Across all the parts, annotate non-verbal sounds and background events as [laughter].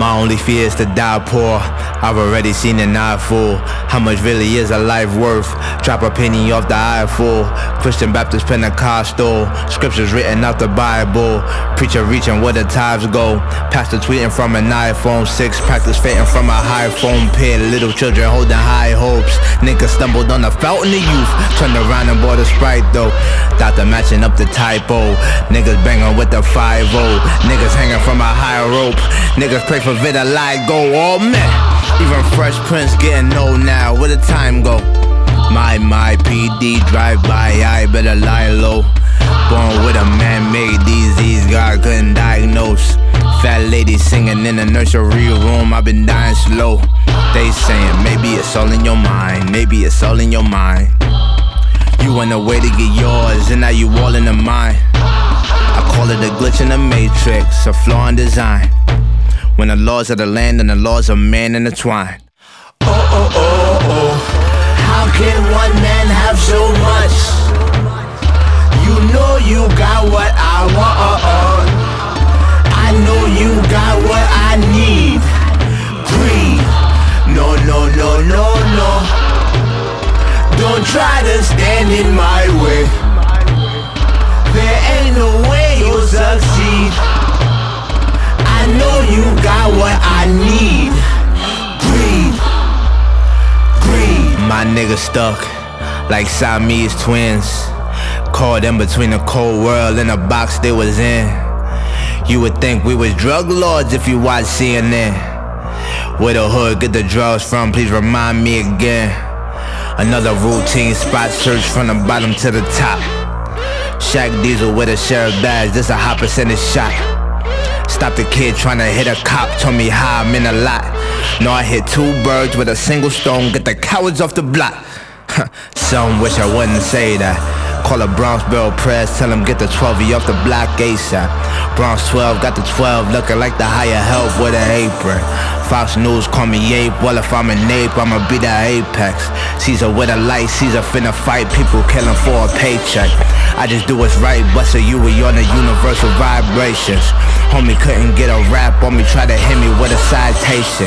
My only fear is to die poor. I've already seen an eye full. How much really is a life worth? Drop a penny off the Eiffel. Christian Baptist Pentecostal. Scriptures written out the Bible. Preacher reaching where the tithes go. Pastor tweeting from an iPhone 6. Practice fainting from a high phone pit. Little children holding high hopes. Niggas stumbled on the fountain of youth. Turned around and bought a Sprite though. Doctor matching up the typo. Niggas banging with the 5 Niggas hanging from a high rope. Niggas pray for vitiligo. Oh man. Even Fresh Prince getting old now. Where the time go? My, my PD drive by, I better lie low. Born with a man-made disease, God couldn't diagnose. Fat lady singing in the nursery room, I've been dying slow. They saying maybe it's all in your mind, maybe it's all in your mind. You went away to get yours, and now you all in the mind. I call it a glitch in the matrix, a flaw in design. When the laws of the land and the laws of man intertwine. Oh, oh, oh, oh. How can one man have so much? You know you got what I want. I know you got what I need. Greed. No, no, no, no, no. Don't try to stand in my greed. My nigga stuck like Siamese twins. Caught in between the cold world and the box they was in. You would think we was drug lords if you watch CNN. Where the hood get the drugs from, please remind me again. Another routine spot search from the bottom to the top. Shaq Diesel with a sheriff badge, this a high percentage shot. Stop the kid trying to hit a cop, told me how I'm in a lot. No, I hit two birds with a single stone, get the cowards off the block. [laughs] Some wish I wouldn't say that. Call a Bronx Bell Press, tell him get the 12 off the block ASAP. Bronx 12 got the 12 looking like the higher help with an apron. Fox News call me ape, well if I'm an ape, I'ma be the apex. Caesar with a light, Caesar finna fight, people killing for a paycheck. I just do what's right, bustin' you, we on the universal vibrations. Homie couldn't get a rap on me, try to hit me with a citation.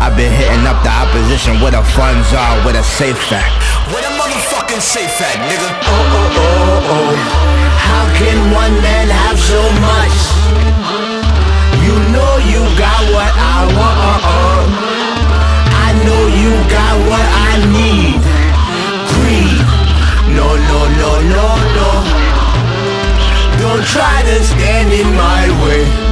I've been hitting up the opposition where the funds are, with a safe fact. Where the motherfucking safe at, nigga? Oh, oh, oh, oh. How can one man have so much? You know you got what I want. I know you got what I need. Greed. No, no, no, no, no. Don't try to stand in my way.